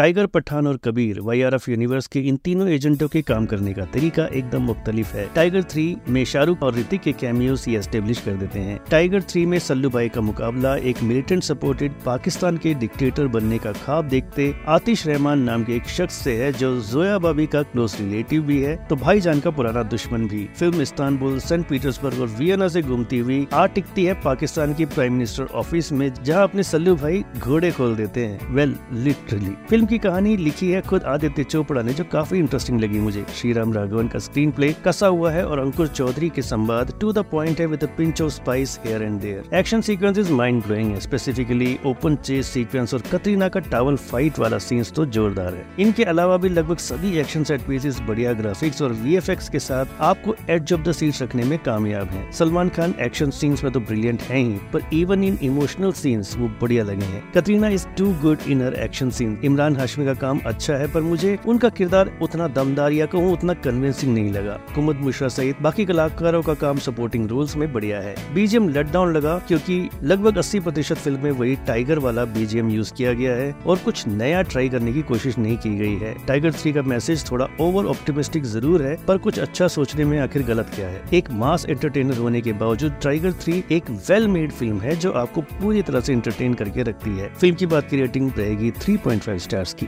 Tiger Pathan और Kabir Y R F universe के इन तीनों एजेंटों के काम करने का तरीका एकदम मुख्तलिफ़ है। टाइगर थ्री में शाहरुख और ऋतिक के कैमियोस ही एस्टेब्लिश कर देते हैं। टाइगर थ्री में सल्लू भाई का मुकाबला एक मिलिटेंट सपोर्टेड पाकिस्तान के डिक्टेटर बनने का ख्वाब देखते आतिश रहमान नाम के एक शख्स से है जो जोया बाबी का क्लोज रिलेटिव भी है तो भाईजान का पुराना दुश्मन भी। फ़िल्म इस्तानबुल सेंट पीटर्सबर्ग और वियना से घूमती हुई आ टिकती है पाकिस्तान की प्राइम मिनिस्टर ऑफ़िस में, जहाँ अपने सल्लू भाई घोड़े खोल देते हैं। वेल लिटरली फ़िल्म की कहानी लिखी है खुद आदित्य चोपड़ा ने, जो काफ़ी इंटरेस्टिंग लगी मुझे। श्री राम राघवन का स्क्रीन प्ले कसा हुआ है और अंकुर चौधरी के संवाद टू द पॉइंट है with pinch of spice here and there action sequence is mind blowing है। स्पेसिफिकली ओपन चेस सीक्वेंस और कतरीना का टावल फाइट वाला सीन्स तो जोरदार है। इनके अलावा भी लगभग सभी एक्शन सेट पीसेस बढ़िया ग्राफिक्स और वीएफएक्स के साथ आपको एज ऑफ़ द रखने में कामयाब है। सलमान खान एक्शन सीन्स में तो ब्रिलियंट है ही, पर इवन इन इमोशनल सीन्स वो बढ़िया लगे हैं। Katrina is too good in her action scene Imran Hashmi का काम अच्छा है, पर मुझे उनका किरदार उतना दमदार या कहूँ उतना कन्विंसिंग नहीं लगा। कुमुद मिश्रा सहित बाकी कलाकारों का काम सपोर्टिंग रोल्स में बढ़िया है। बीजीएम लेट डाउन लगा क्योंकि लगभग 80 प्रतिशत फ़िल्म में वही टाइगर वाला बीजीएम यूज़ किया गया है और कुछ नया ट्राई करने की कोशिश नहीं की गई है। टाइगर थ्री का मैसेज थोड़ा ओवर ऑप्टिमिस्टिक ज़रूर है, पर कुछ अच्छा सोचने में आखिर गलत क्या है? एक मास एंटरटेनर होने के बावजूद टाइगर थ्री एक वेल मेड फ़िल्म है जो आपको पूरी तरह से एंटरटेन करके रखती है। फ़िल्म की बात की रेटिंग रहेगी 3.5 स्टार्स की